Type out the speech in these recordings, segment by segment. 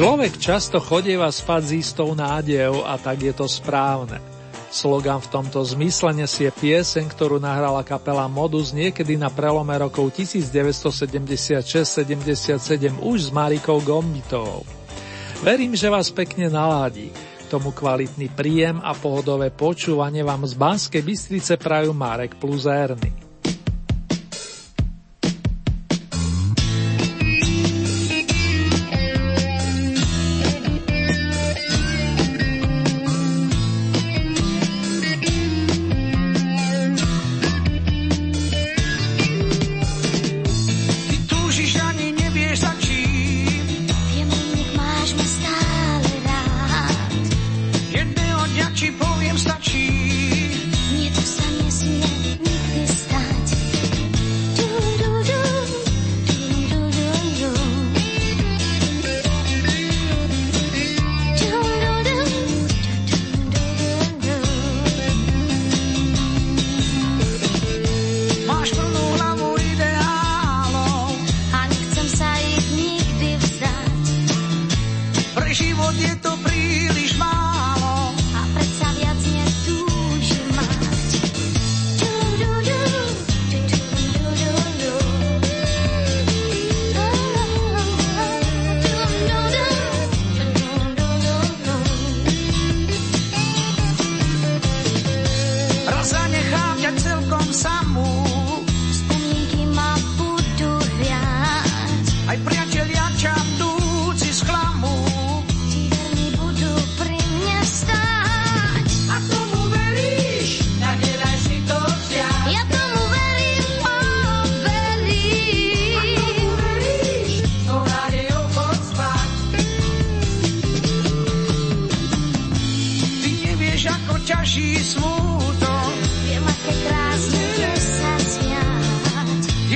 Človek často chodieva spať s istou nádejou a tak je to správne. Slogan v tomto zmysle nesie pieseň, ktorú nahrala kapela Modus niekedy na prelome rokov 1976-77 už s Marikou Gombitovou. Verím, že vás pekne naládi. Tomu kvalitný príjem a pohodové počúvanie vám z Banskej Bystrice prajú Marek plus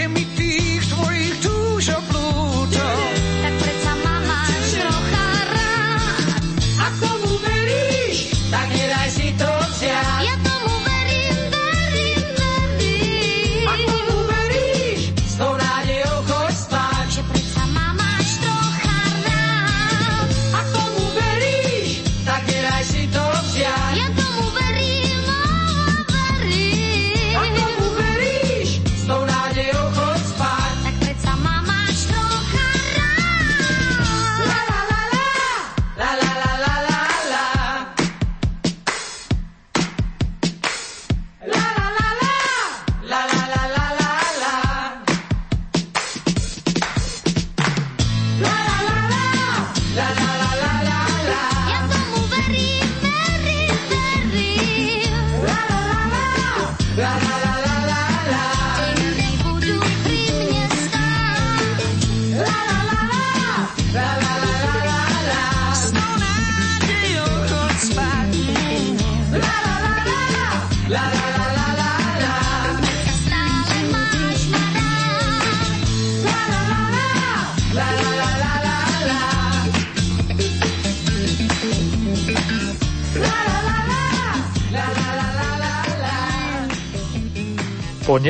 Erny. Po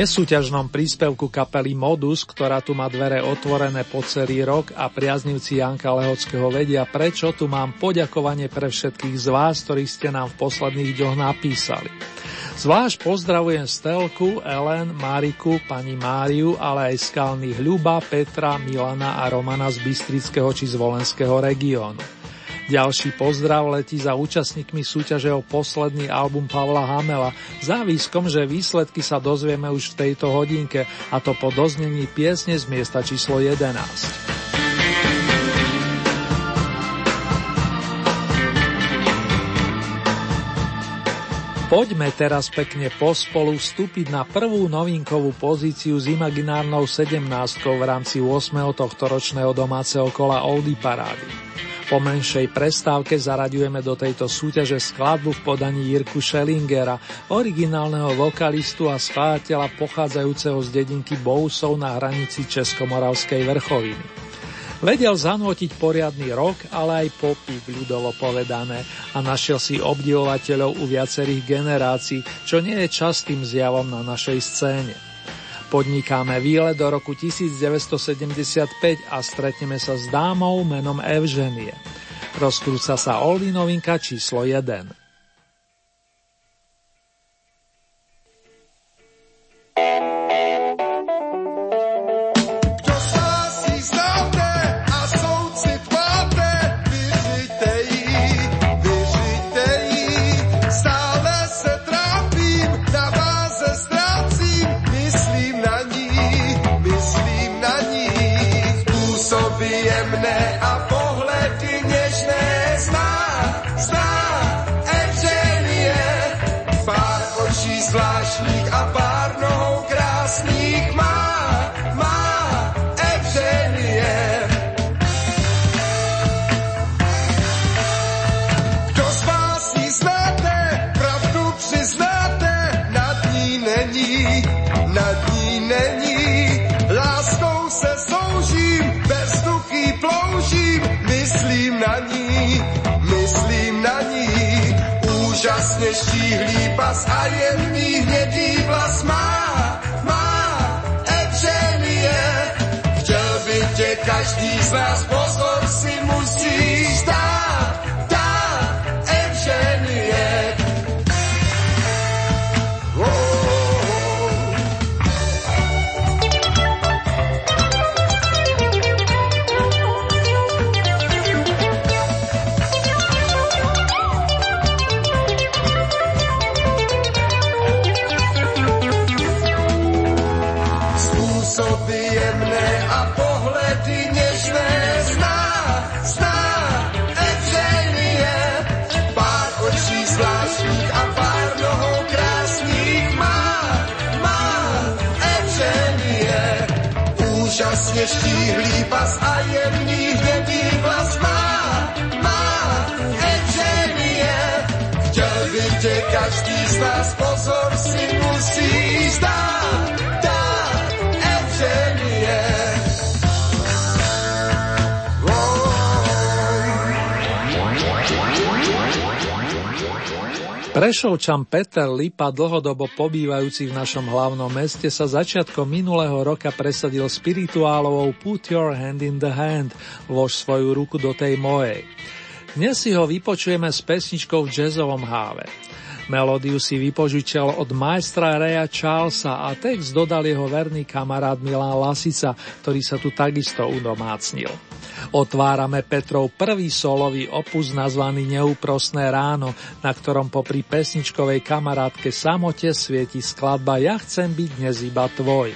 nesúťažnom príspevku kapely Modus, ktorá tu má dvere otvorené po celý rok a priaznivci Janka Lehockého vedia, prečo tu mám poďakovanie pre všetkých z vás, ktorí ste nám v posledných dňoch napísali. Zvlášť pozdravujem Stelku, Ellen, Mariku, pani Máriu, ale aj skalných Ľuba, Petra, Milana a Romana z Bystrického či z Volenského regiónu. Ďalší pozdrav letí za účastníkmi súťaže o posledný album Pavla Hamela, záviskom, že výsledky sa dozvieme už v tejto hodinke, a to po doznení piesne z miesta číslo 11. Poďme teraz pekne pospolu vstúpiť na prvú novinkovú pozíciu s imaginárnou 17 v rámci 8. tohto ročného domáceho kola Oldie Parády. Po menšej prestávke zaraďujeme do tejto súťaže skladbu v podaní Jirku Schellingera, originálneho vokalistu a skladateľa pochádzajúceho z dedinky Bousov na hranici Českomoravskej vrchoviny. Vedel zanútiť poriadny rok, ale aj popík ľudovo povedané a našiel si obdivovateľov u viacerých generácií, čo nie je častým zjavom na našej scéne. Podnikáme výlet do roku 1975 a stretneme sa s dámou menom Evženie. Rozkrúca sa Oldy novinka číslo 1. Prešovčan Peter Lipa, dlhodobo pobývajúci v našom hlavnom meste, sa začiatkom minulého roka presadil spirituálovou Put your hand in the hand, vlož svoju ruku do tej mojej. Dnes si ho vypočujeme s pesničkou v jazzovom háve. Melódiu si vypožičal od majstra Reja Charlesa a text dodal jeho verný kamarát Milan Lasica, ktorý sa tu takisto udomácnil. Otvárame Petrov prvý solový opus nazvaný Neúprosné ráno, na ktorom popri pesničkovej kamarátke samote svieti skladba Ja chcem byť dnes iba tvoj.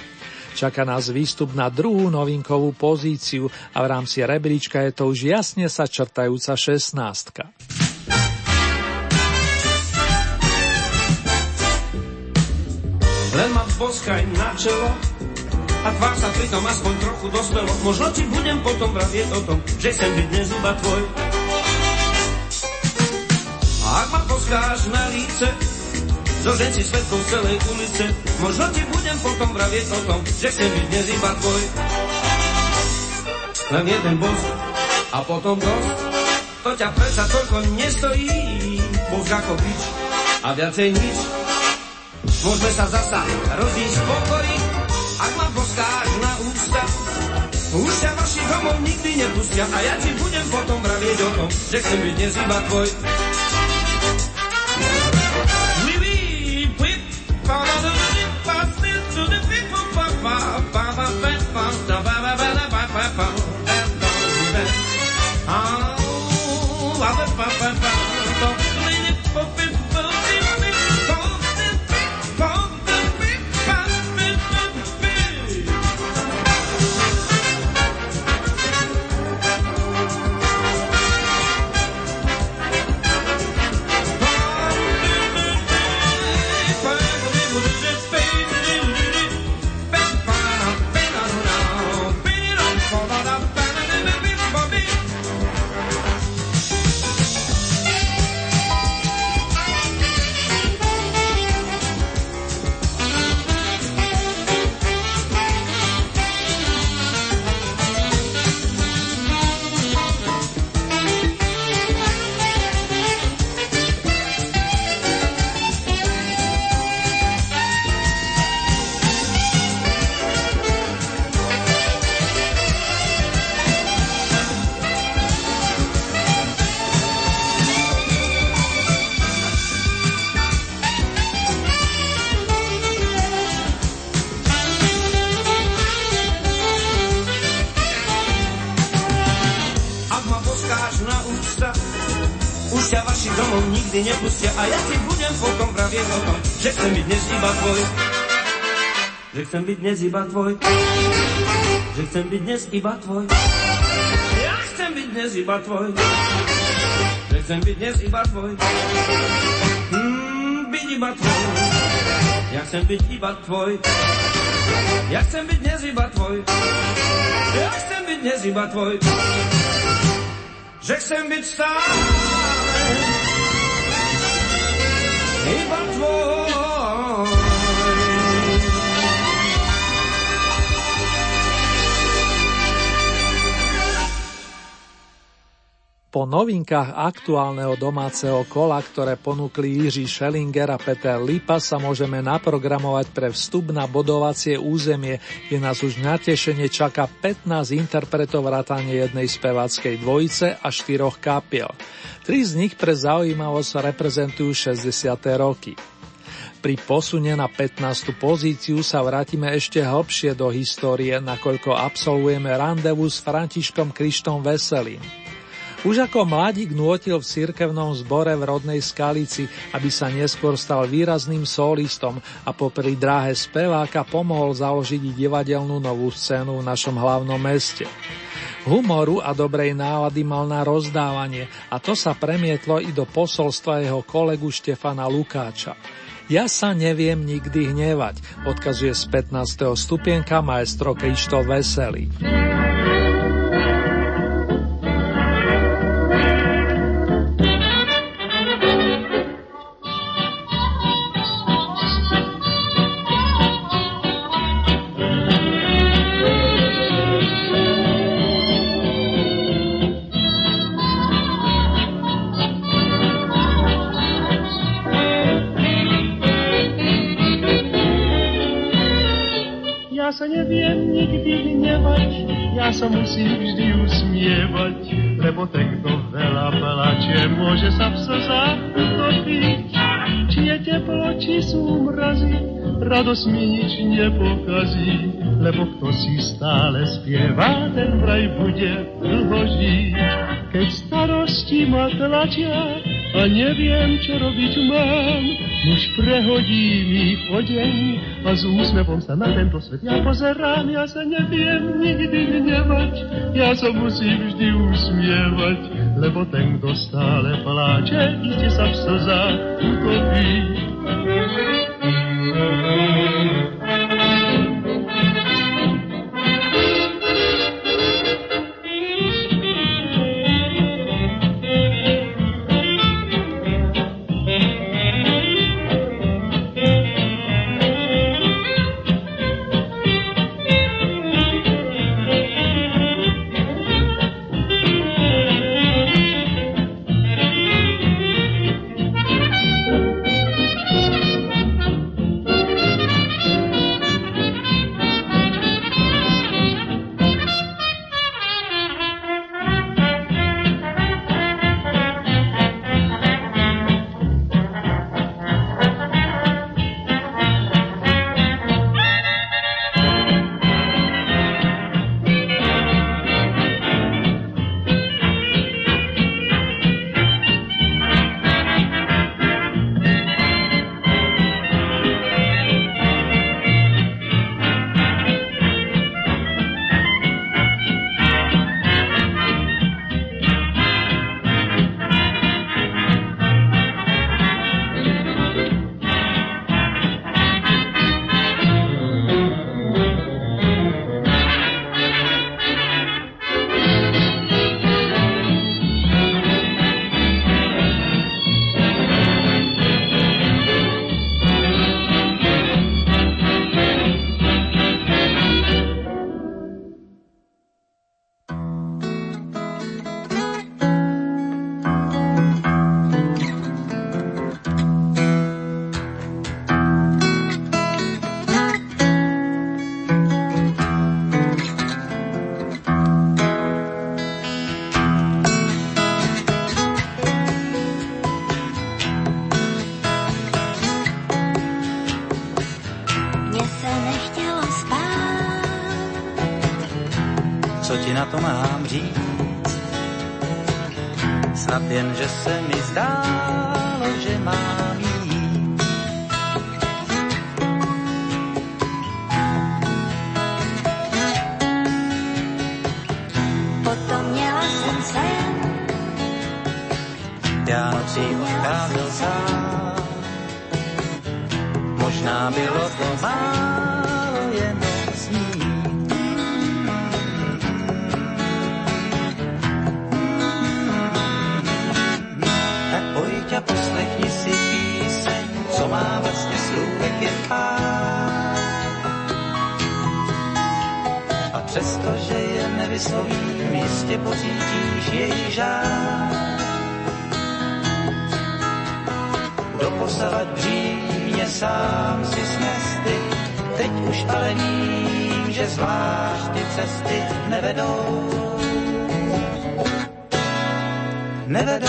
Čaká nás výstup na druhú novinkovú pozíciu a v rámci rebríčka je to už jasne sa črtajúca šestnáctka. Len ma na čelo a tvár sa pritom aspoň trochu dospelo. Možno ti budem potom vravieť o tom, že chcem byť dnes iba tvoj. A ak ma poskáš na líce, zožen si svetkov celej ulice, možno ti budem potom vravieť o tom, že chcem byť dnes iba tvoj. Len jeden bosk a potom dosť, to ťa predsa toľko nestojí, bosk ako bič a viacej nič. Môžeme sa zasa rozísť pokoji, poskáš na ústa. Už ťa vaši domov nikdy nepustia a ja ti budem potom vravieť o tom, že chcem byť dnes iba tvoj. Chcem byť dnes iba tvoj. Že chcem byť dnes iba tvoj. Ja chcem byť dnes iba tvoj. Že chcem byť dnes iba tvoj. Hmm, byť iba tvoj. Ja chcem byť iba tvoj. Ja chcem byť dnes iba tvoj. Ja chcem byť dnes iba tvoj. Že chcem byť stále iba Po novinkách aktuálneho domáceho kola, ktoré ponúkli Jiří Schellinger a Peter Lipa, sa môžeme naprogramovať pre vstup na bodovacie územie, kde nás už natešenie čaká 15 interpretov vrátane jednej speváckej dvojice a štyroch kapiel. Tri z nich pre zaujímavosť reprezentujú 60. roky. Pri posune na 15. pozíciu sa vrátime ešte hlbšie do histórie, nakoľko absolvujeme randevu s Františkom Krištom Veselým. Už ako mladík nôtil v cirkevnom zbore v rodnej Skalici, aby sa neskôr stal výrazným solistom a popri dráhe speváka pomohol založiť divadelnú novú scénu v našom hlavnom meste. Humoru a dobrej nálady mal na rozdávanie a to sa premietlo i do posolstva jeho kolegu Štefana Lukáča. Ja sa neviem nikdy hnevať, odkazuje z 15. stupienka maestro Krišto Veselý. Radosť mi nič nepokazí, lebo kto si stále spieva, ten vraj bude dlho žiť. Keď starosti ma tlačia a neviem, čo robiť mám, už prehodím ich o deň a s úsmevom sa na tento svet ja pozerám. Ja sa neviem nikdy hnevať, ja sa musím vždy usmievať, lebo ten, kto stále pláče, iste sa v slzách utopí. Thank you. Nevedou.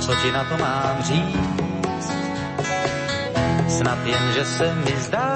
Co ti na to mám říct? Snad jen, že se mi zdálo,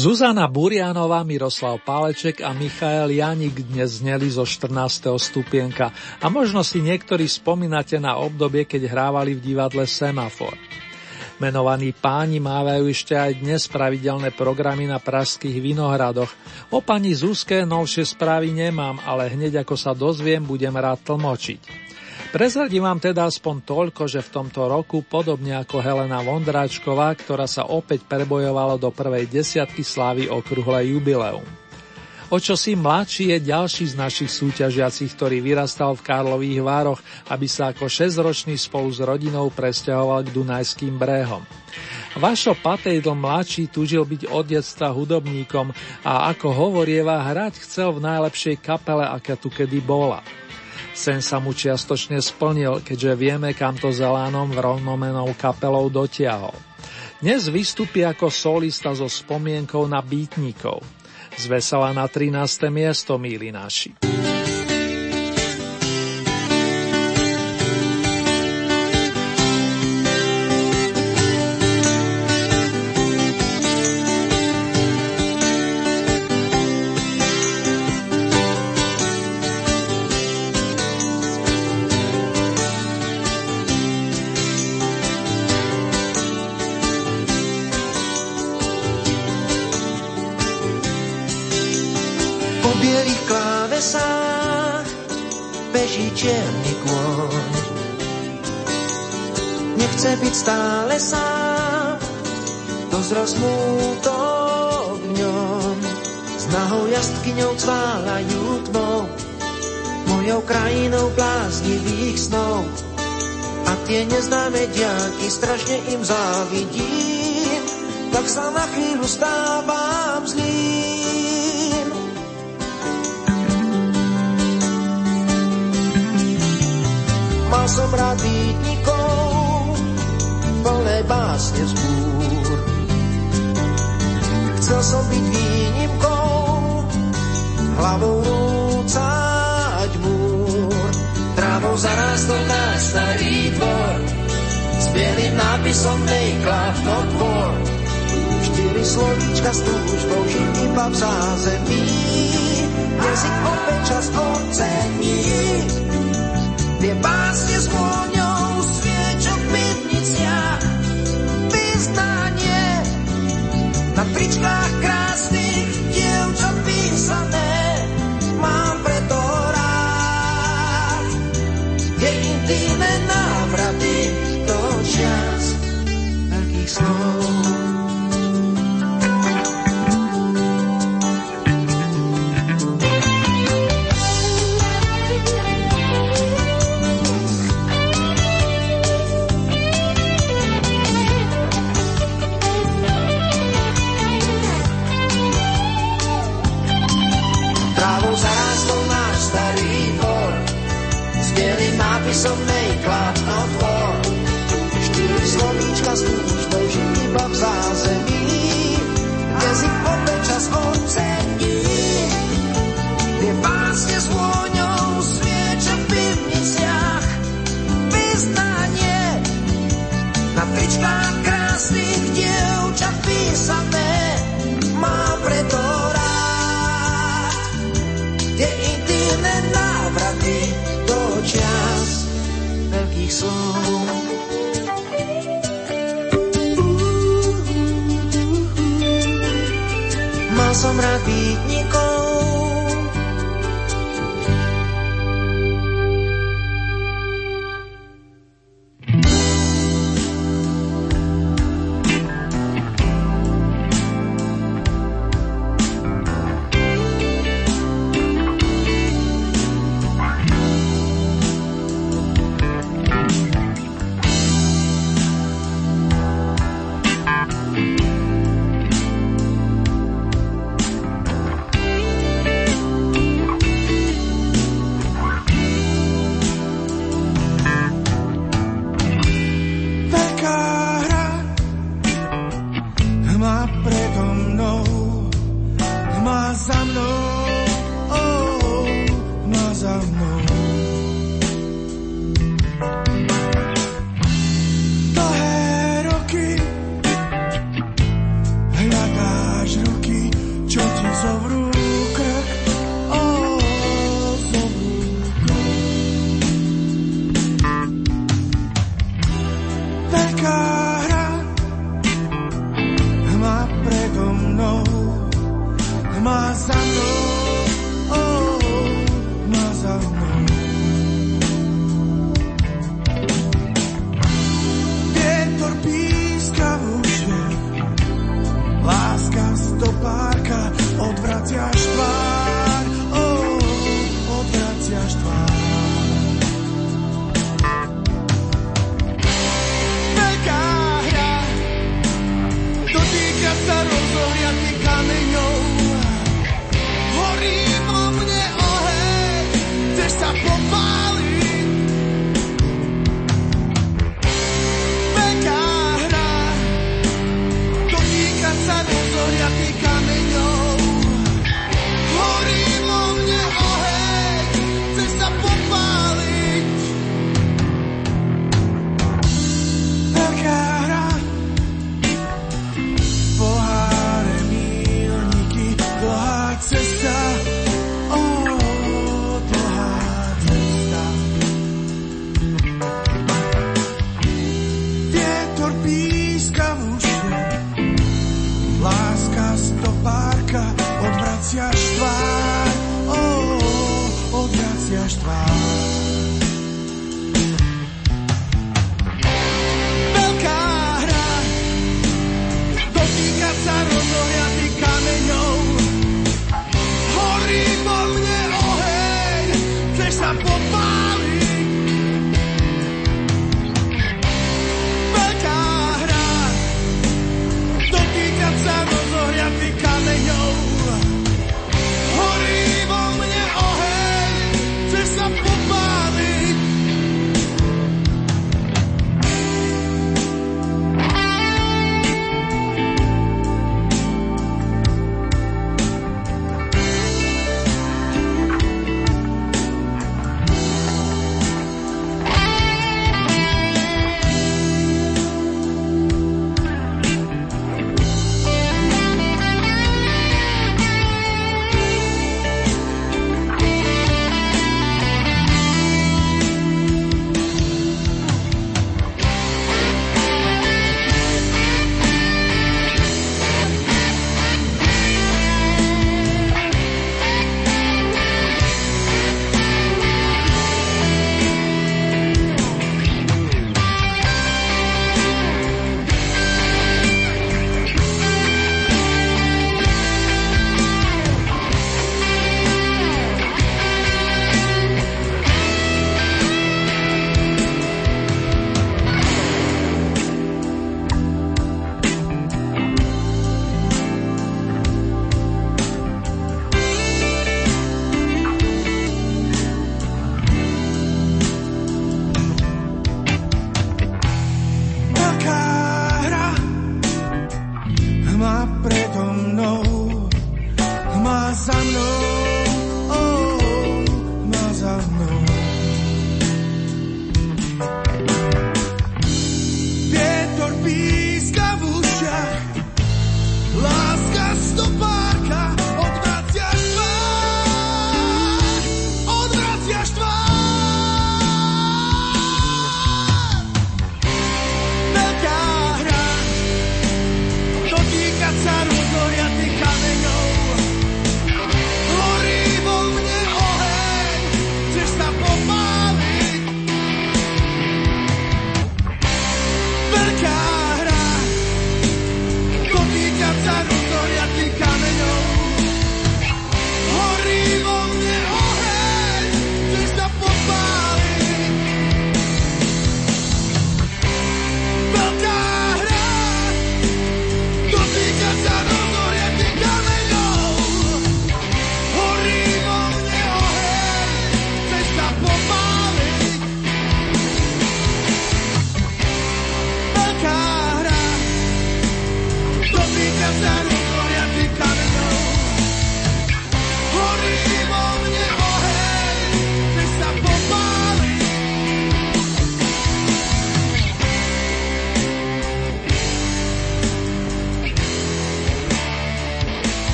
Zuzana Burianová, Miroslav Páleček a Michael Janik dnes zneli zo 14. stupienka a možno si niektorí spomínate na obdobie, keď hrávali v divadle Semafor. Menovaní páni mávajú ešte aj dnes pravidelné programy na pražských vinohradoch. O pani Zuzke novšie správy nemám, ale hneď ako sa dozviem, budem rád tlmočiť. Prezradím vám teda aspoň toľko, že v tomto roku, podobne ako Helena Vondráčková, ktorá sa opäť prebojovala do prvej desiatky slávy okrúhle jubileum. O čo si mladší je ďalší z našich súťažiacich, ktorý vyrastal v Karlových Vároch, aby sa ako 6-ročný spolu s rodinou presťahoval k Dunajským brehom. Vašo Patejdl mladší tužil byť od detstva hudobníkom a ako hovorieva, hrať chcel v najlepšej kapele, aká tu kedy bola. Sen sa mu čiastočne splnil, keďže vieme, kam to Zelánom rovnomenou kapelou dotiahol. Dnes vystupí ako solista so spomienkou na býtnikov. Z vesela na 13. miesto, míli naši. Po bielých klávesách beží čierny kôň. Nechce byť stále sám, dozrel smútok v ňom. S nahou jazdkyňou cválajú tmou, mojou krajinou bláznivých snov. A tie neznáme diaky, strašne im závidím, tak sa na chvíľu stávam zlým. Mal som rád býtnikov, plné básne vzbúr. Chcel som byť výnimkou, hlavou rúcať múr. Trávou zarástol náš starý dvor, s bielým nápisom Love Not War. Štyri slovíčka s túžbou žiť iba v zázemí, jazyk opäť čas ocení. Tie básne s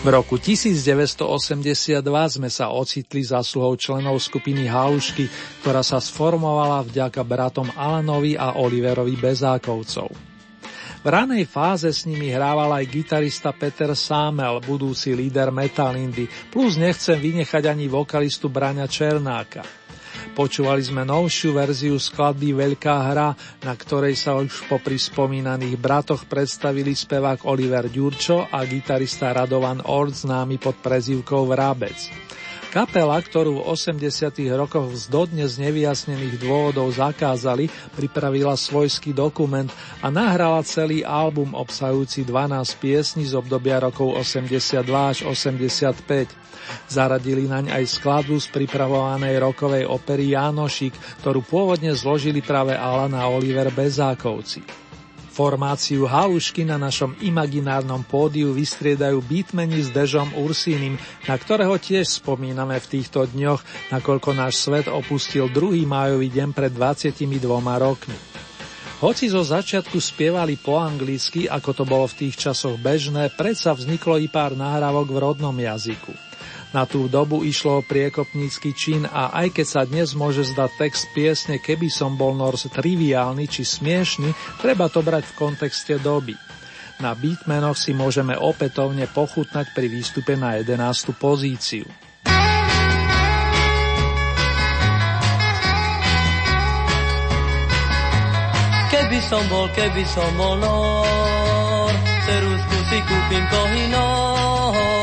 V roku 1982 sme sa ocitli zasluhou členov skupiny Halušky, ktorá sa sformovala vďaka bratom Alanovi a Oliverovi Bezákovcov. V ranej fáze s nimi hrával aj gitarista Peter Sámel, budúci líder Metalindy, plus nechcem vynechať ani vokalistu Braňa Černáka. Počúvali sme novšiu verziu skladby Veľká hra, na ktorej sa už po spomínaných bratoch predstavili spevák Oliver Ďurčo a gitarista Radovan Ord známy pod prezývkou Vrabec. Kapela, ktorú v 80. rokoch z dodnes nevyjasnených dôvodov zakázali, pripravila svojský dokument a nahrala celý album obsahujúci 12 piesní z obdobia rokov 82 až 85. Zaradili naň aj skladbu z pripravovanej rokovej opery Jánošik, ktorú pôvodne zložili práve Alan a Oliver Bezákovci. Formáciu Halušky na našom imaginárnom pódiu vystriedajú beatmeni s Dežom Ursínim, na ktorého tiež spomíname v týchto dňoch, nakoľko náš svet opustil 2. májový deň pred 22 rokmi. Hoci zo začiatku spievali po anglicky, ako to bolo v tých časoch bežné, predsa vzniklo i pár nahrávok v rodnom jazyku. Na tú dobu išlo o priekopnícky čin a aj keď sa dnes môže zdať text piesne Keby som bol Norse triviálny či smiešný, treba to brať v kontexte doby. Na beatmenoch si môžeme opätovne pochutnať pri výstupe na 11. pozíciu. Keby som bol, keby som bol nor, ceruzku si kúpim kohinor,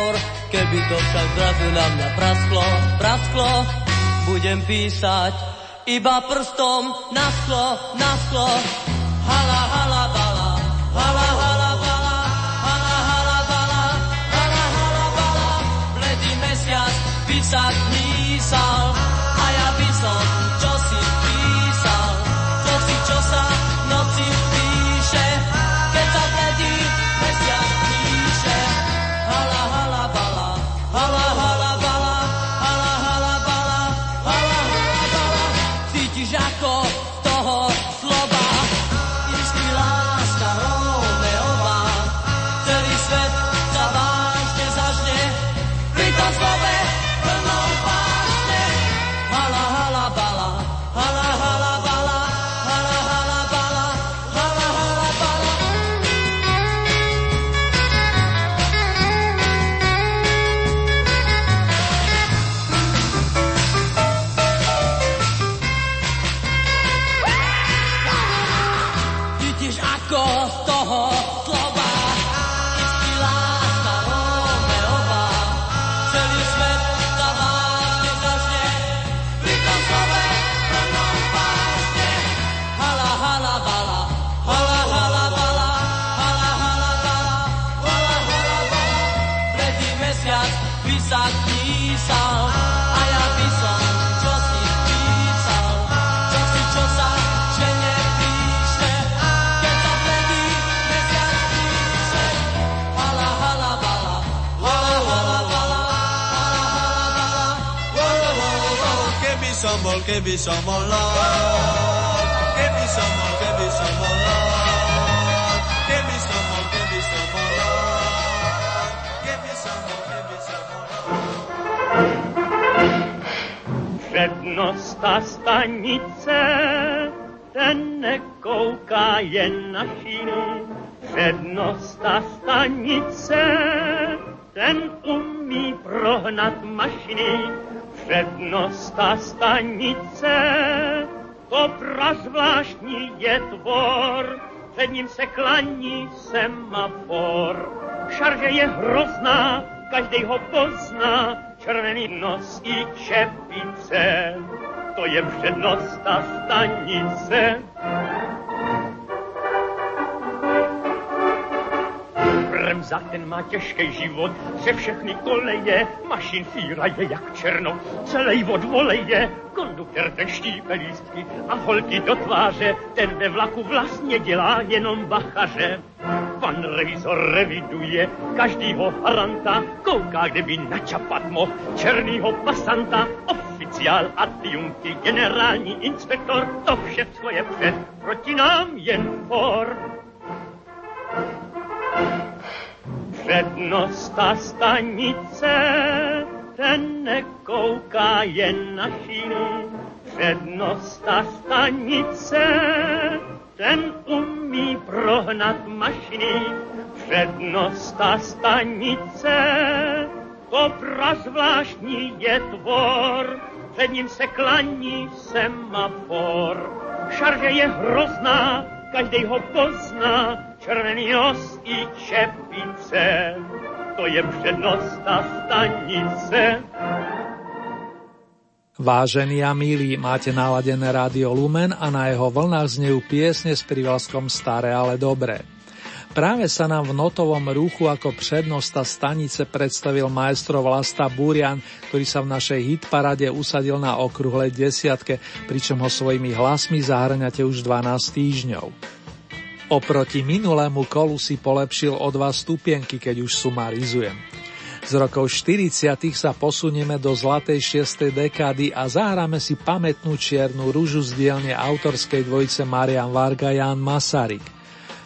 Keby to však zrazu na mňa prasklo, prasklo, budem písať iba prstom na sklo, na sklo. Hala, hala, bala, hala, hala, bala, hala, hala, bala, hala, hala, bala. Bledý mesiac by bol, keby som Přednosta stanice, to prazvláštní je tvor, před ním se klaní semafor. Šarže je hrozná, každej ho pozná, červený nos i čepice. To je přednosta stanice. Bremzák ten má těžký život, že všechny koleje, mašin fíra je jak černo, celý od voleje, konduktor ten štípe a holky do tváře, ten ve vlaku vlastně dělá jenom bachaře. Pan revizor reviduje každýho haranta, kouká, kde by načapat mohl černýho pasanta, oficiál, adjunkty, generální inspektor, to všecko je před, proti nám jen for. Přednosta stanice, ten nekouká jen na šíny. Přednosta stanice, ten umí prohnat mašiny. Přednosta stanice, to prazvláštní je tvor, před ním se klaní semafor. Šarže je hrozná, každej ho pozná, červený nos i čepice. To je přednosta stanice. Vážení a milí, máte naladené rádio Lumen a na jeho vlnách znejú piesne s privlaskom Staré, ale dobré. Práve sa nám v notovom ruchu ako prednosta stanice predstavil maestro Vlasta Búrian, ktorý sa v našej hitparade usadil na okrúhlej desiatke, pričom ho svojimi hlasmi zahrňate už 12 týždňov. Oproti minulému kolu si polepšil o dva stupienky, keď už sumarizujem. Z rokov 40. sa posunieme do zlatej 6. dekády a zahráme si pamätnú čiernu rúžu z dielne autorskej dvojice Marian Varga Jan Masaryk.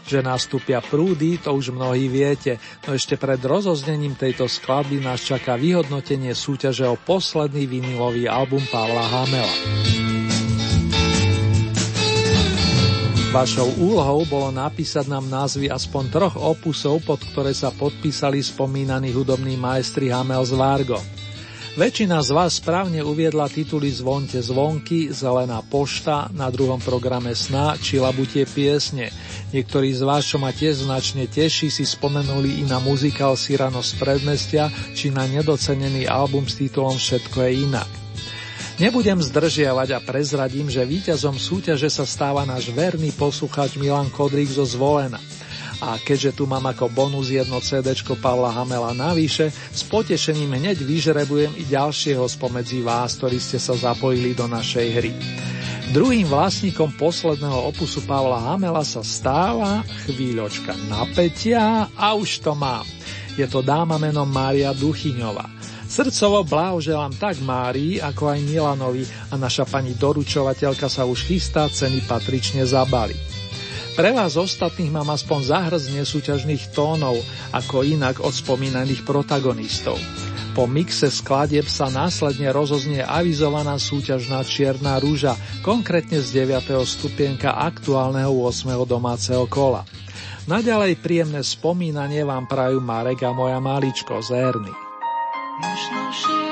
Že nastúpia prúdy, to už mnohí viete, no ešte pred rozoznením tejto skladby nás čaká vyhodnotenie súťaže o posledný vinilový album Pavla Hamela. Vašou úlohou bolo napísať nám názvy aspoň troch opusov, pod ktoré sa podpísali spomínaní hudobní majstri Hamel z Vargo. Väčšina z vás správne uviedla tituly Zvonte zvonky, Zelená pošta, na druhom programe Sna či Labutie piesne. Niektorí z vás, čo ma tiež značne teší, si spomenuli i na muzikál Sirano z predmestia či na nedocenený album s titulom Všetko je inak. Nebudem zdržiavať a prezradím, že víťazom súťaže sa stáva náš verný poslucháč Milan Kodrík zo Zvolena. A keďže tu mám ako bonus jedno CD Pavla Hamela navyše, s potešením hneď vyžrebujem i ďalšieho spomedzi vás, ktorí ste sa zapojili do našej hry. Druhým vlastníkom posledného opusu Pavla Hamela sa stáva chvíľočka napätia a už to mám. Je to dáma menom Mária Duchyňová. Srdcovo blahoželám tak Márii, ako aj Milanovi a naša pani doručovateľka sa už chystá ceny patrične zabali. Pre vás ostatných mám aspoň zahrz nesúťažných tónov, ako inak od spomínaných protagonistov. Po mixe skladieb sa následne rozoznie avizovaná súťažná Čierna rúža, konkrétne z 9. stupienka aktuálneho 8. domáceho kola. Naďalej príjemné spomínanie vám prajú Marek a moja maličko z Erny. Možno, že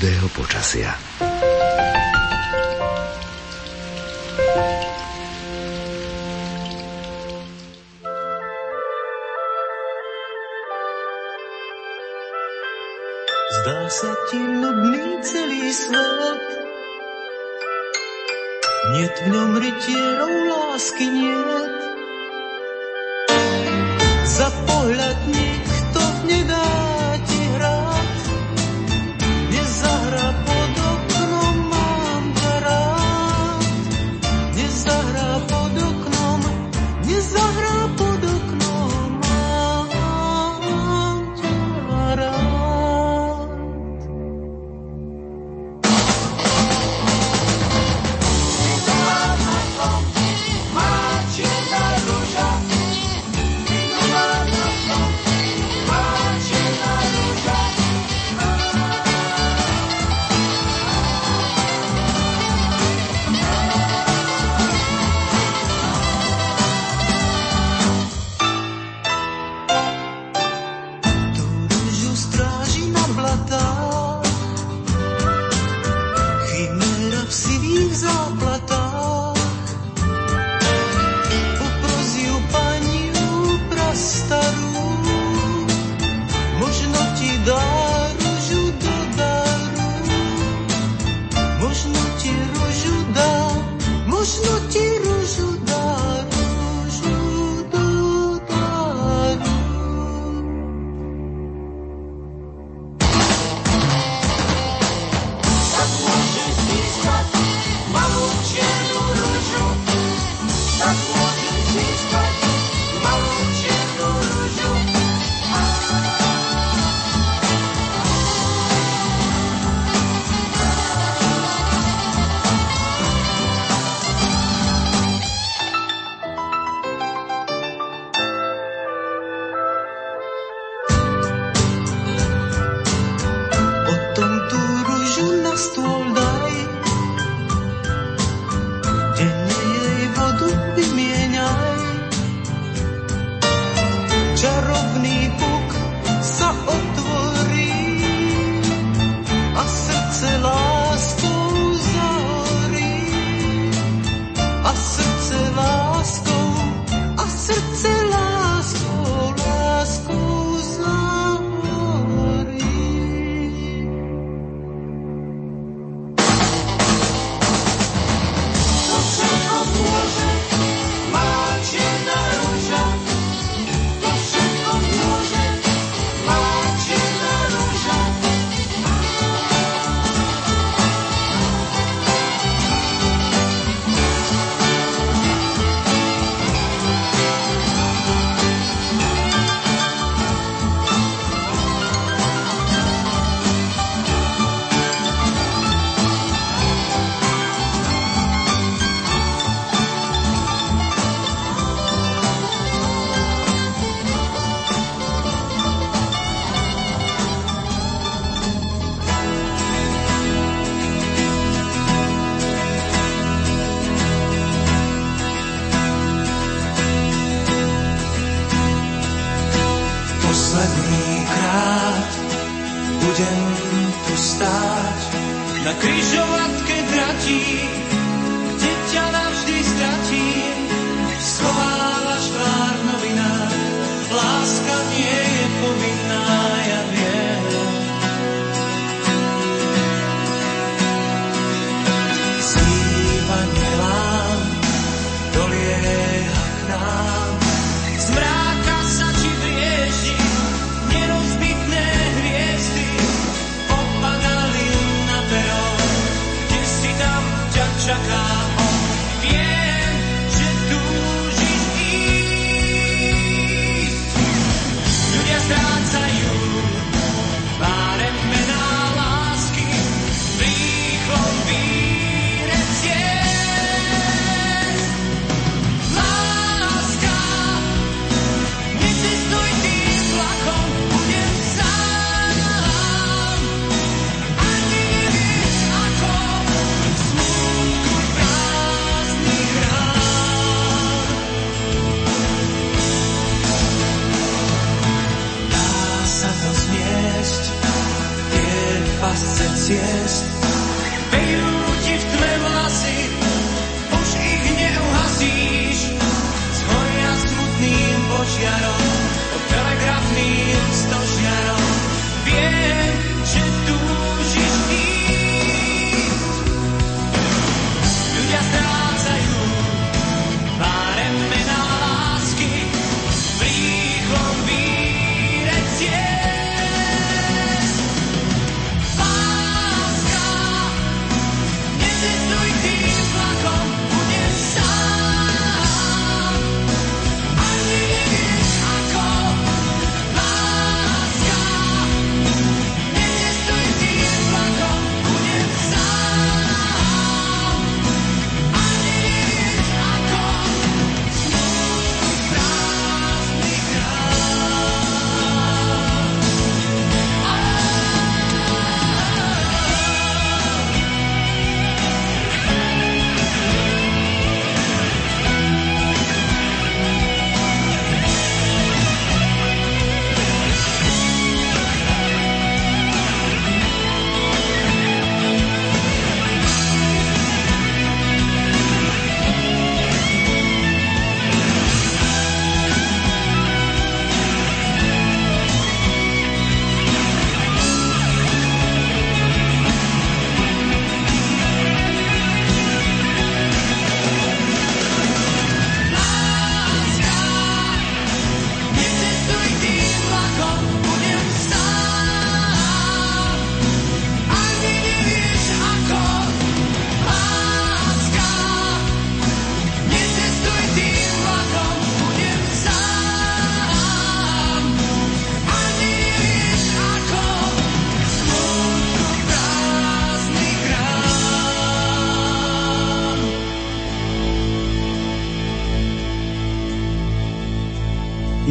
každého počasia.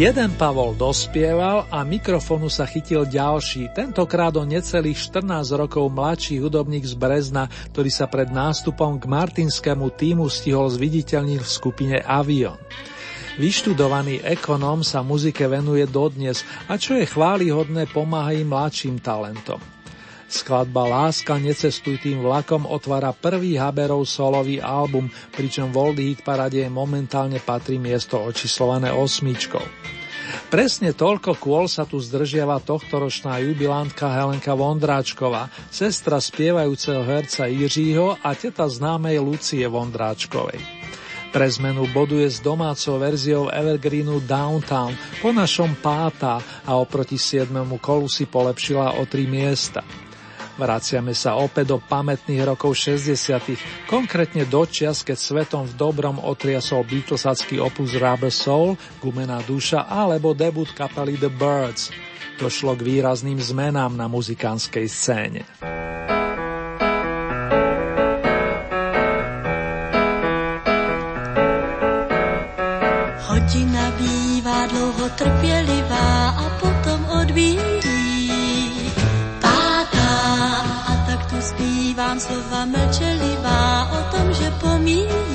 Jeden Pavol dospieval a mikrofonu sa chytil ďalší, tentokrát o necelých 14 rokov mladší hudobník z Brezna, ktorý sa pred nástupom k martinskému týmu stihol zviditeľniť v skupine Avion. Vyštudovaný ekonóm sa muzike venuje dodnes a čo je chválihodné, pomáha i mladším talentom. Skladba Láska necestuj tým vlakom otvára prvý Haberov solový album, pričom Oldie Hit parade momentálne patrí miesto očíslované osmičkou. Presne toľko kôl sa tu zdržiava tohtoročná jubilantka Helenka Vondráčková, sestra spievajúceho herca Jiřího a teta známej Lucie Vondráčkovej. Pre zmenu boduje s domácou verziou Evergreenu Downtown, po našom pátá a oproti 7. kolu si polepšila o tri miesta. Vraciame sa opäť do pamätných rokov 60. konkrétne do čias, keď svetom v dobrom otriasol Beatlesacký opus Rubber Soul, Gumená duša alebo debut kapely The Birds. Došlo k výrazným zmenám na muzikánskej scéne. Hodina bývá dlouho trpělivá slova mlčelivá o tom, že pomíjí.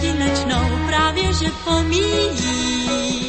Píseň jedinečnou, právě že pomíjí.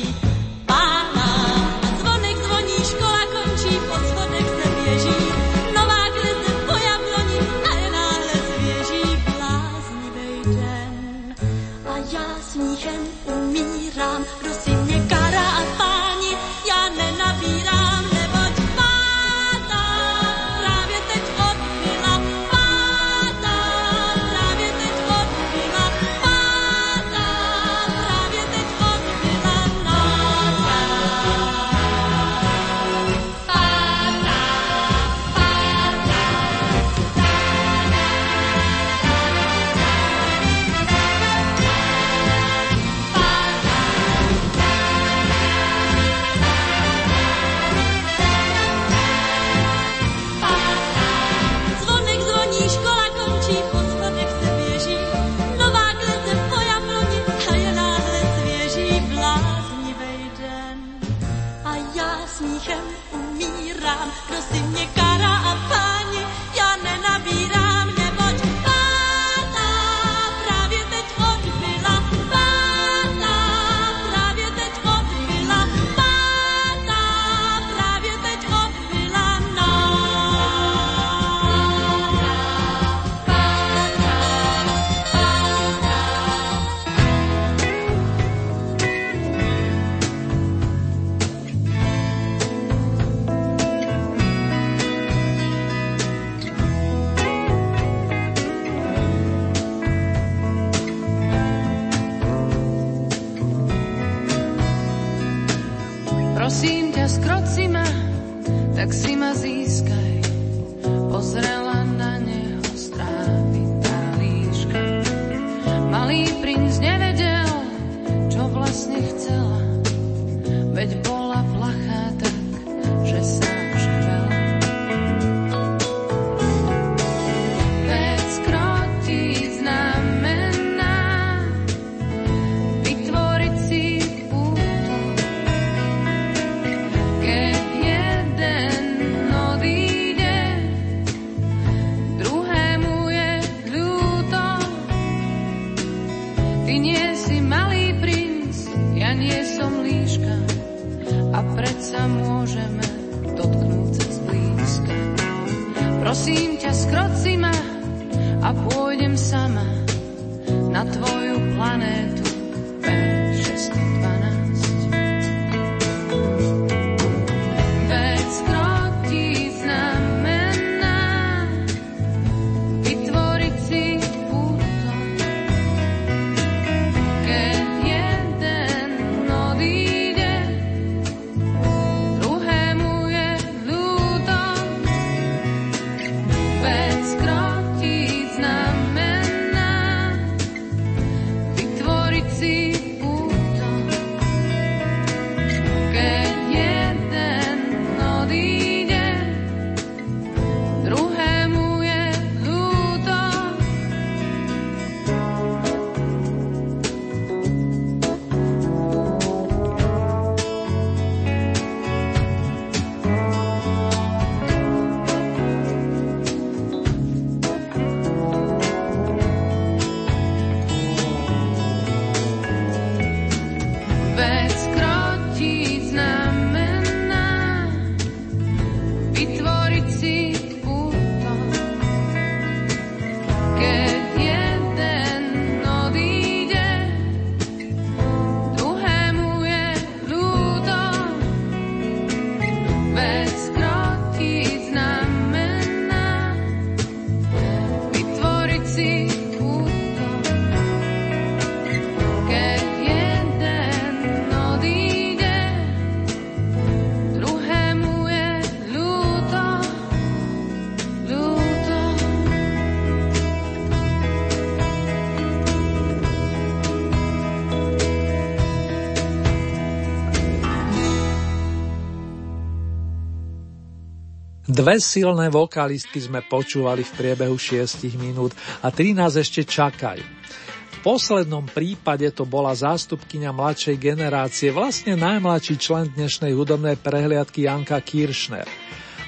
Dve silné vokalistky sme počúvali v priebehu 6 minút a tri nás ešte čakajú. V poslednom prípade to bola zástupkyňa mladšej generácie, vlastne najmladší člen dnešnej hudobnej prehliadky Janka Kiršner.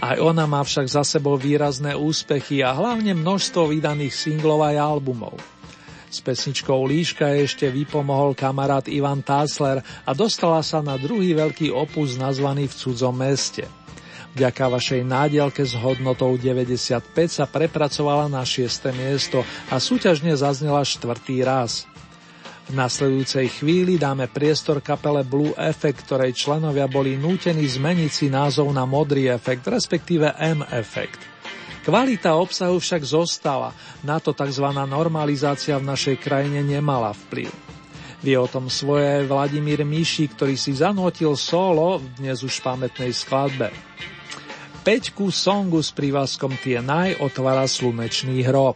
Aj ona má však za sebou výrazné úspechy a hlavne množstvo vydaných singlov aj albumov. S pesničkou Líška ešte vypomohol kamarát Ivan Tásler a dostala sa na druhý veľký opus nazvaný V cudzom meste. Vďaka vašej nádielke s hodnotou 95 sa prepracovala na 6. miesto a súťažne zaznela štvrtý raz. V nasledujúcej chvíli dáme priestor kapele Blue Effect, ktorej členovia boli nútení zmeniť si názov na Modrý efekt, respektíve M efekt. Kvalita obsahu však zostala, na to tzv. normalizácia v našej krajine nemala vplyv. Vie o tom svoje aj Vladimír Miši, ktorý si zanotil solo v dnes už pamätnej skladbe. Peťku songu s prívlaskom Tie naj otvára slunečný hrob.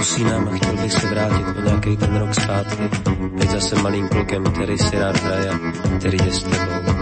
Usínám a chtěl bych se vrátit o nějaký ten rok zpátky, teď zase malým klukem, který si rád hraje, který je s tebou.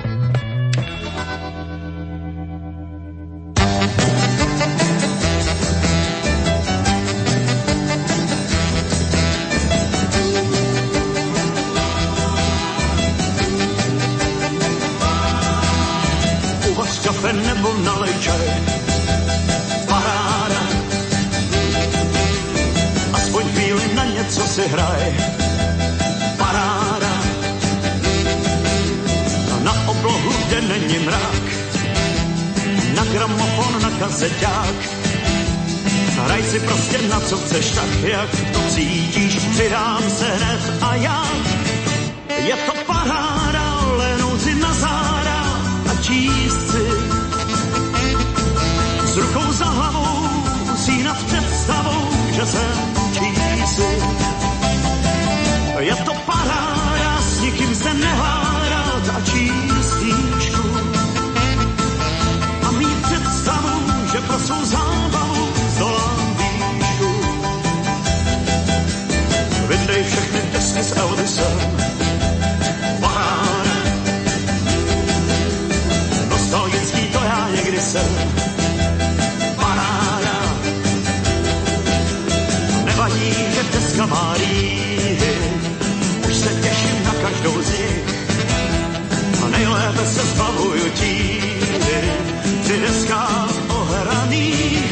hraj. Paráda. a Na oblohu, kde není mrak, na gramofon, na kazeťák. Hraj si prostě na co chceš, tak jak to cítíš, přidám se hned a já. Je to paráda, lehnout si na záda a číst si. S rukou za hlavou, si představou, že jsem čísi. Je to paráda, s nikým se nehádat a číst. A mít představu, že pro svou zábavu zdolám výšku. Vyndej všechny testy s Elvisem. Paráda. Nostalgický to já někdy jsem. Paráda. Nevadí, že deska má rýhy. Každou z nich. A nejlépe se zbavuju tíhy. Při deskách ohraných.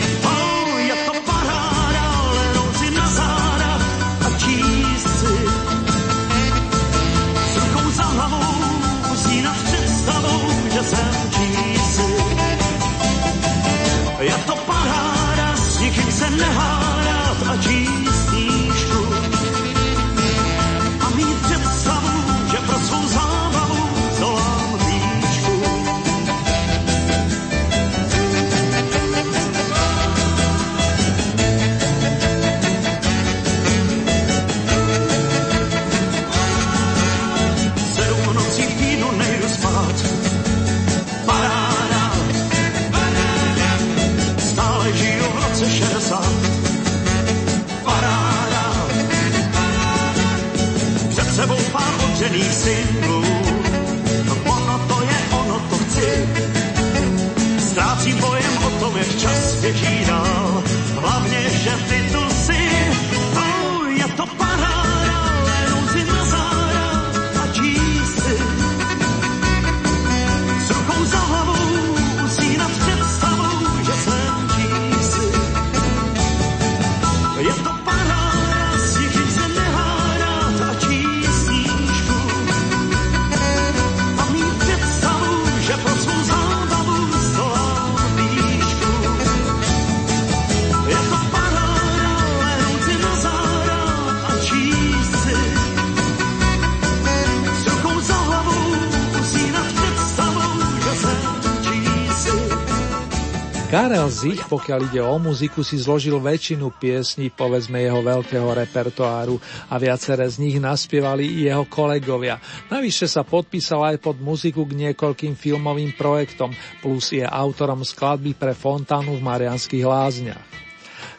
Zich, pokiaľ ide o muziku, si zložil väčšinu piesní, povedzme jeho veľkého repertoáru a viaceré z nich naspievali i jeho kolegovia. Navyše sa podpísal aj pod muziku k niekoľkým filmovým projektom, plus je autorom skladby pre fontánu v Marianských lázniach.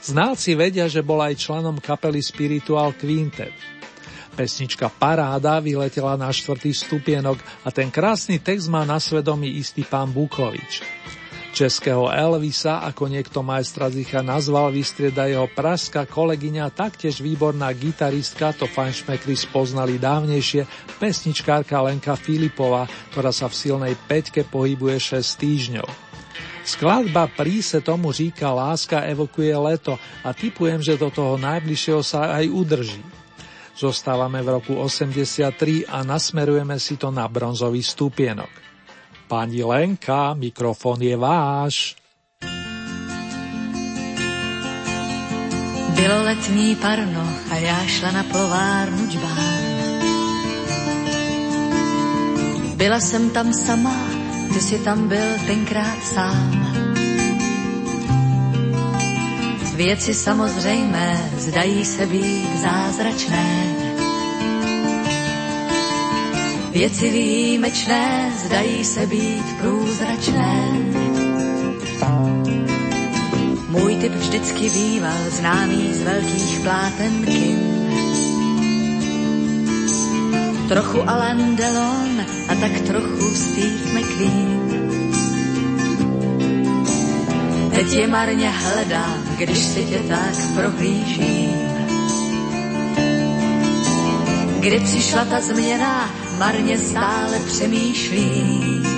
Znalci vedia, že bol aj členom kapely Spiritual Quintet. Pesnička Paráda vyletela na štvrtý stupienok a ten krásny text má na svedomí istý pán Bukovič. Českého Elvisa, ako niekto majstra Zicha nazval, vystrieda jeho pražská kolegyňa, taktiež výborná gitaristka, to fanšmekry spoznali dávnejšie, pesničkárka Lenka Filipová, ktorá sa v silnej peťke pohybuje 6 týždňov. Skladba Príse tomu říká Láska evokuje leto a typujem, že do toho najbližšieho sa aj udrží. Zostávame v roku 83 a nasmerujeme si to na bronzový stupienok. Pani Lenka, mikrofón je váš. Bylo letní parno a já šla na plovárnu džbán. Byla jsem tam sama, ty si tam byl tenkrát sám. Věci samozřejmé zdají se být zázračné. Věci výjimečné zdají se být průzračné. Můj typ vždycky býval známý z velkých pláten kin. Trochu Alain Delon a tak trochu Steve McQueen. Teď je marně hledám, když si tě tak prohlížím. Kdy přišla ta změna, marně stále přemýšlím.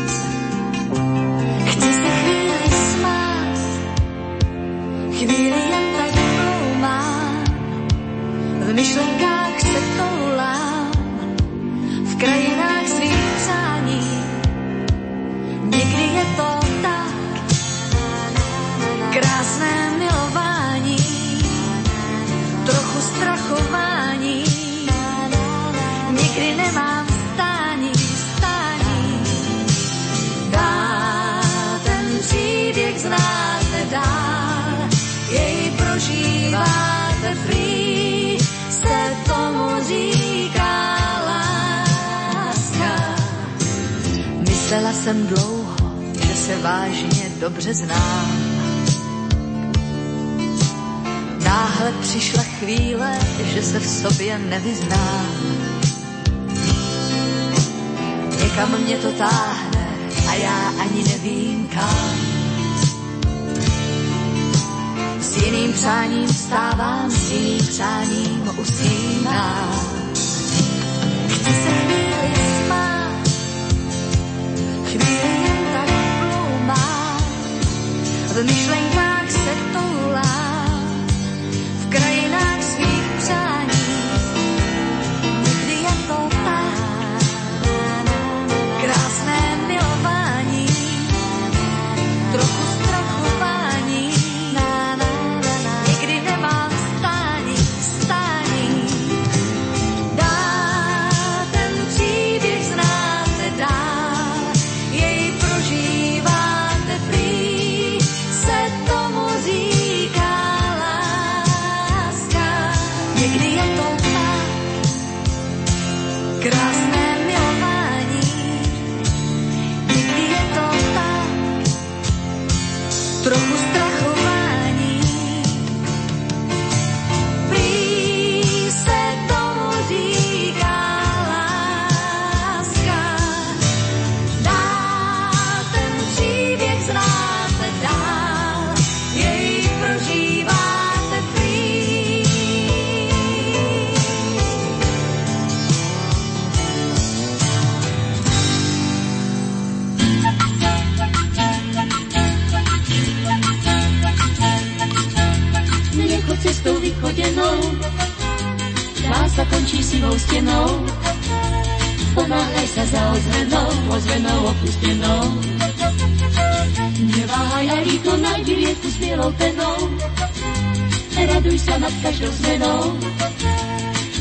Sa nad každou zmenou.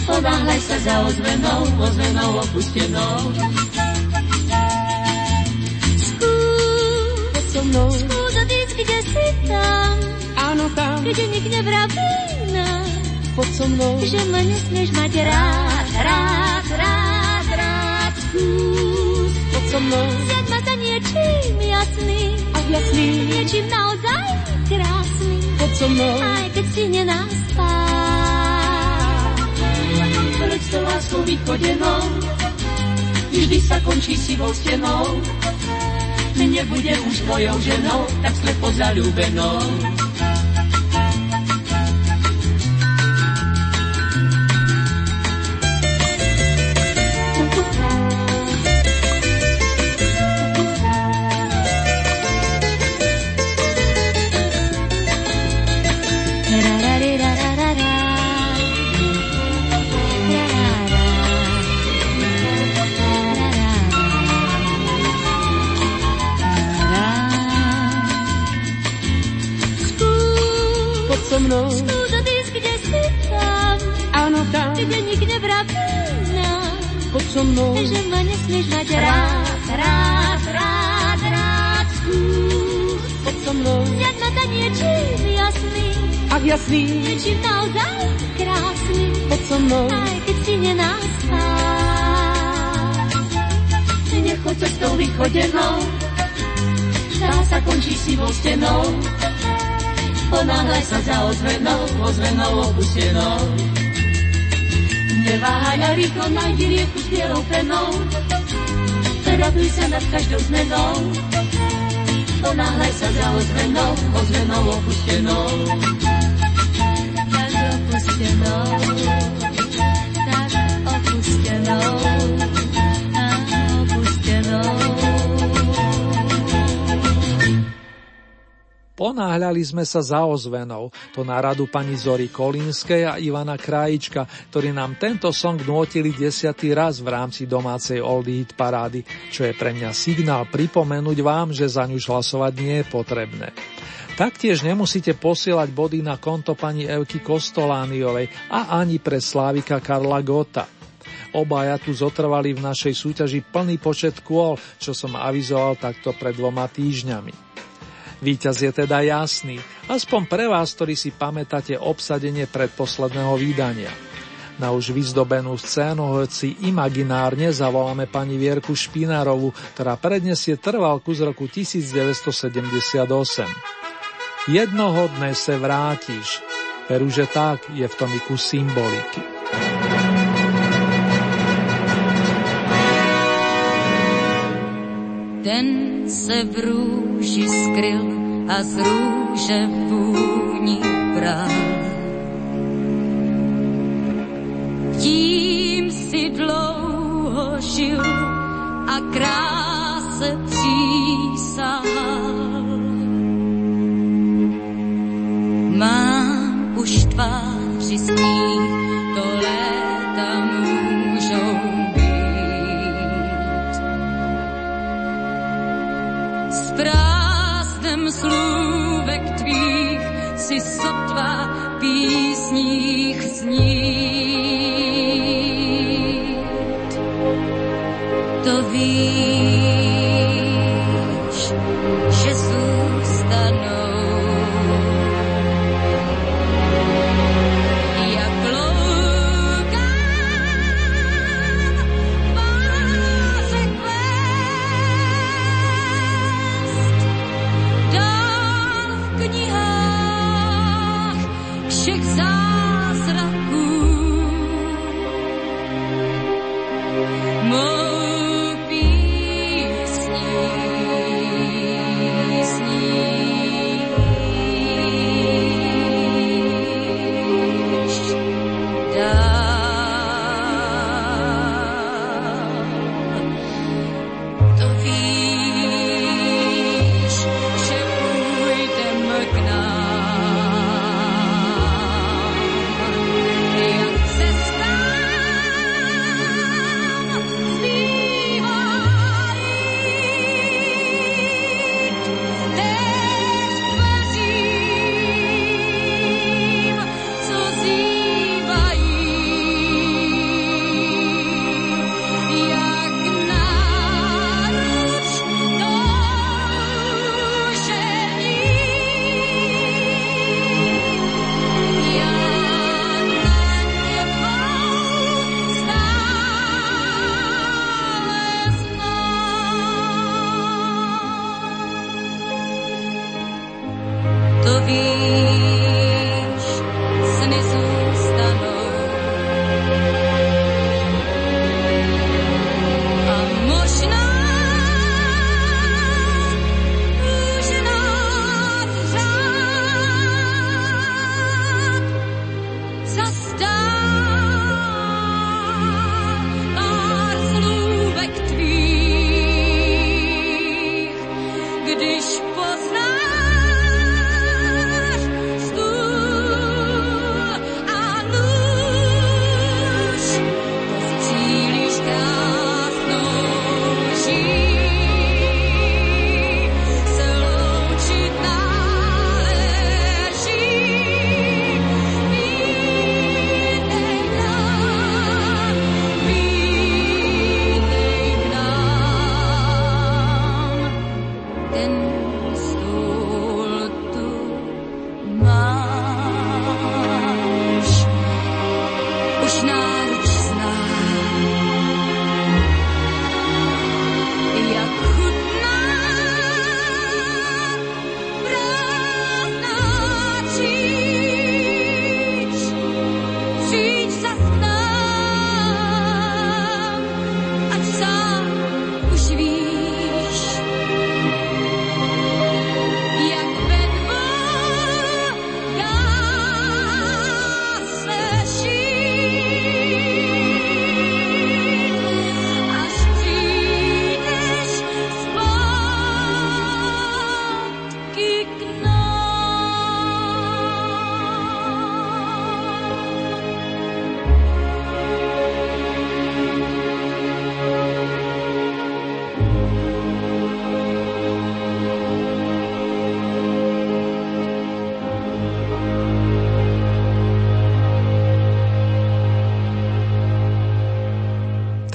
Ponáhľaj sa za ozvenou, ozvenou opustenou. Poď so mnou, Skús odísť, kde si tam, áno tam, kde nik nevraví nám. poď so mnou, že ma nesmieš mať rád, rád, rád, rád. Skús. Poď so mnou, vziať ma za niečím jasný, a jasný, niečím naozaj krásny, poď so mnou, aj keď stihne nás Preď to láskou vychodenou, vždy sa končí sivou stenou. Nebude už mojou ženou, tak slepo zalúbenou. Sivou stenou. Ponáhľaj sa za ozvenou, ozvenou opustenou. Neváhaj a rýchlo nájdi rieku s bielou penou. Raduj sa nad každou zmenou. Ponáhľaj sa za ozvenou, ozvenou opustenou. tak opustenou, Ponáhľali sme sa za ozvenou, to na radu pani Zory Kolínskej a Ivana Krajička, ktorí nám tento song nôtili desiatý raz v rámci domácej Oldie Hit parády, čo je pre mňa signál pripomenúť vám, že za ňu hlasovať nie je potrebné. Taktiež nemusíte posielať body na konto pani Evky Kostolániovej a ani pre Slávika Karla Gota. Obaja tu zotrvali v našej súťaži plný počet kôl, čo som avizoval takto pred dvoma týždňami. Výťaz je teda jasný, aspoň pre vás, ktorí si pamätáte obsadenie predposledného vydania. Na už vyzdobenú scénu, hoci imaginárne zavoláme pani Vierku Špinarovu, ktorá prednesie trvalku z roku 1978. Jednoho dne se vrátiš. Veru, že tak je v tom i kus symboliky. Ten se v růži skryl a z růže vůni bral. Tím si dlouho žil a kráse přísahal. Mám už tváři z si sotva písních snít.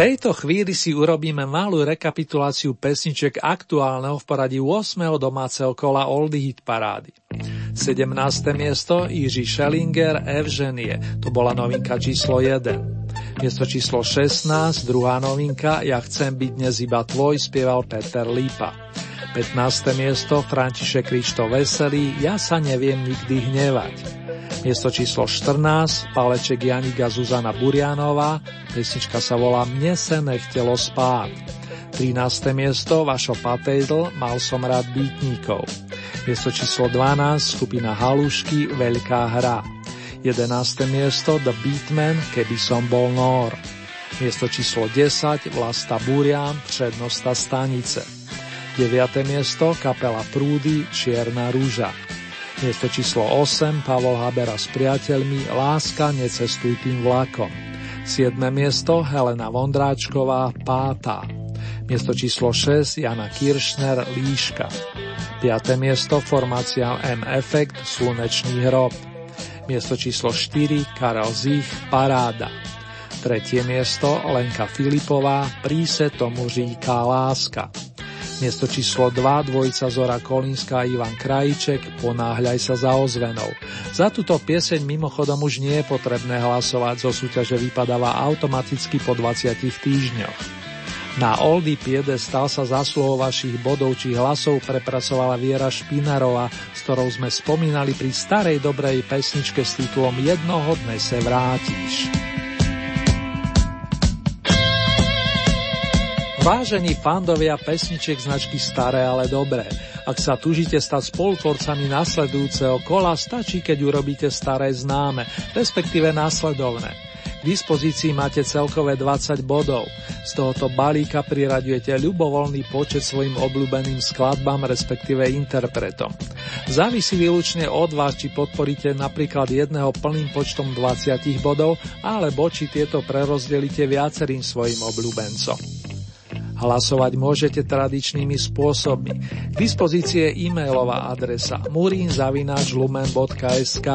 Tejto chvíli si urobíme malú rekapituláciu pesniček aktuálneho v poradí 8. domáceho kola Oldy Hit Parády. 17. miesto Jiří Schellinger Evženie, to bola novinka číslo 1. Miesto číslo 16, druhá novinka Ja chcem byť dnes iba tvoj, spieval Peter Lípa. 15. miesto František Krišto Veselý Ja sa neviem nikdy hnevať. Miesto číslo 14, Paleček Janika Zuzana Burianová, pesnička sa volá Mne se nechtelo spát. 13. miesto Vašo Patejdl, Mal som rád býtníkov. Miesto číslo 12, skupina Halušky, Veľká hra. 11. miesto The Beatman, Keby som bol Nór. Miesto číslo 10, Vlasta Burian, Přednosta stanice. 9. miesto, kapela Prúdy, Čierna rúža. Miesto číslo 8, Pavol Habera s priateľmi, Láska, necestuj tým vlakom. 7. miesto, Helena Vondráčková, Páta. Miesto číslo 6, Jana Kiršner, Líška. 5. miesto, formácia M Effect, Slunečný hrob. Miesto číslo 4, Karel Zich, Paráda. Tretie miesto, Lenka Filipová, Príse tomu říká láska. Miesto číslo 2, dvojica Zora Kolinská a Ivan Krajíček, Ponáhľaj sa za ozvenou. Za túto pieseň mimochodom už nie je potrebné hlasovať, zo súťaže vypadáva automaticky po 20 týždňoch. Na Oldy stal sa zásluhou vašich bodov či hlasov prepracovala Viera Špinarová, s ktorou sme spomínali pri starej dobrej pesničke s titulom Jednoho dne se vrátiš. Vážení fandovia pesničiek značky Staré, ale dobré. Ak sa tužite stať spolutvorcami nasledujúceho kola, stačí, keď urobíte staré známe, respektíve následovné. K dispozícii máte celkové 20 bodov. Z tohoto balíka priraďujete ľubovoľný počet svojim obľúbeným skladbám, respektíve interpretom. Závisí výlučne od vás, či podporíte napríklad jedného plným počtom 20 bodov, alebo či tieto prerozdelíte viacerým svojim obľúbencom. Hlasovať môžete tradičnými spôsobmi. K dispozícii je e-mailová adresa murinzavináčlumen.sk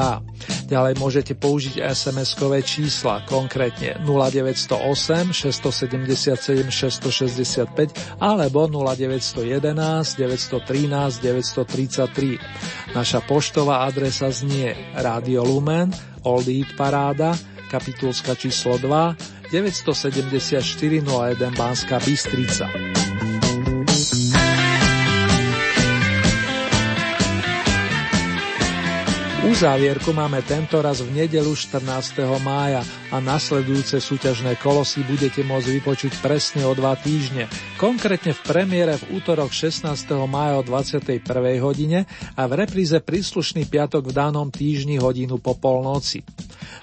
Ďalej môžete použiť SMS-kové čísla, konkrétne 0908 677 665 alebo 0911 913 933. Naša poštová adresa znie Radio Lumen, Old Eat Paráda, kapitulska číslo 2, 974 01 Banská Bystrica. Uzávierku máme tento raz v nedelu 14. mája a nasledujúce súťažné kolo si budete môcť vypočuť presne o dva týždne, konkrétne v premiére v útorok 16. mája o 21. hodine a v repríze príslušný piatok v danom týždni hodinu po polnoci.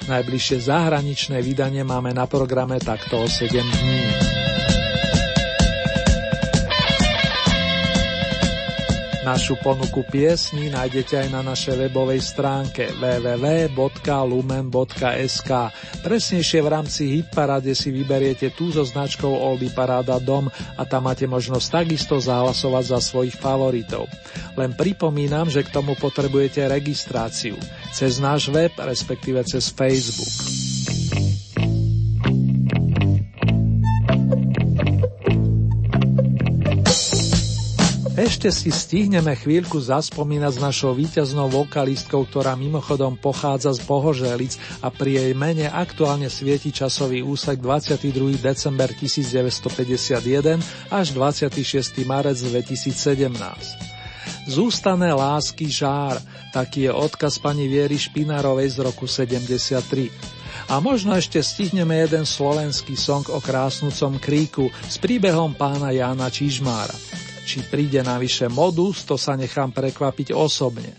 Najbližšie zahraničné vydanie máme na programe takto o 7 dní. Našu ponuku piesní nájdete aj na našej webovej stránke www.lumen.sk. Presnejšie v rámci Hitparade si vyberiete tú so značkou Oldy Paráda Dom a tam máte možnosť takisto zahlasovať za svojich favoritov. Len pripomínam, že k tomu potrebujete registráciu cez náš web, respektíve cez Facebook. Ešte si stihneme chvíľku zaspomínať s našou víťaznou vokalistkou, ktorá mimochodom pochádza z Bohoželic a pri jej mene aktuálne svieti časový úsek 22. december 1951 až 26. marec 2017. Zústané lásky žár, taký je odkaz pani Viery Špinárovej z roku 73. A možno ešte stihneme jeden slovenský song o krásnucom kríku s príbehom pána Jána Čižmára. Či príde navyše modus, to sa nechám prekvapiť osobne.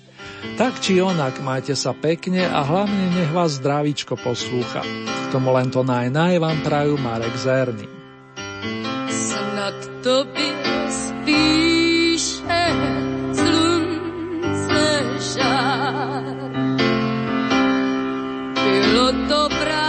Tak či onak, majte sa pekne a hlavne nech vás zdravíčko poslúcha. K tomu len to naj, naj vám prajú Marek Zerny. Snad tobě spíše slunce žár. Bylo to právě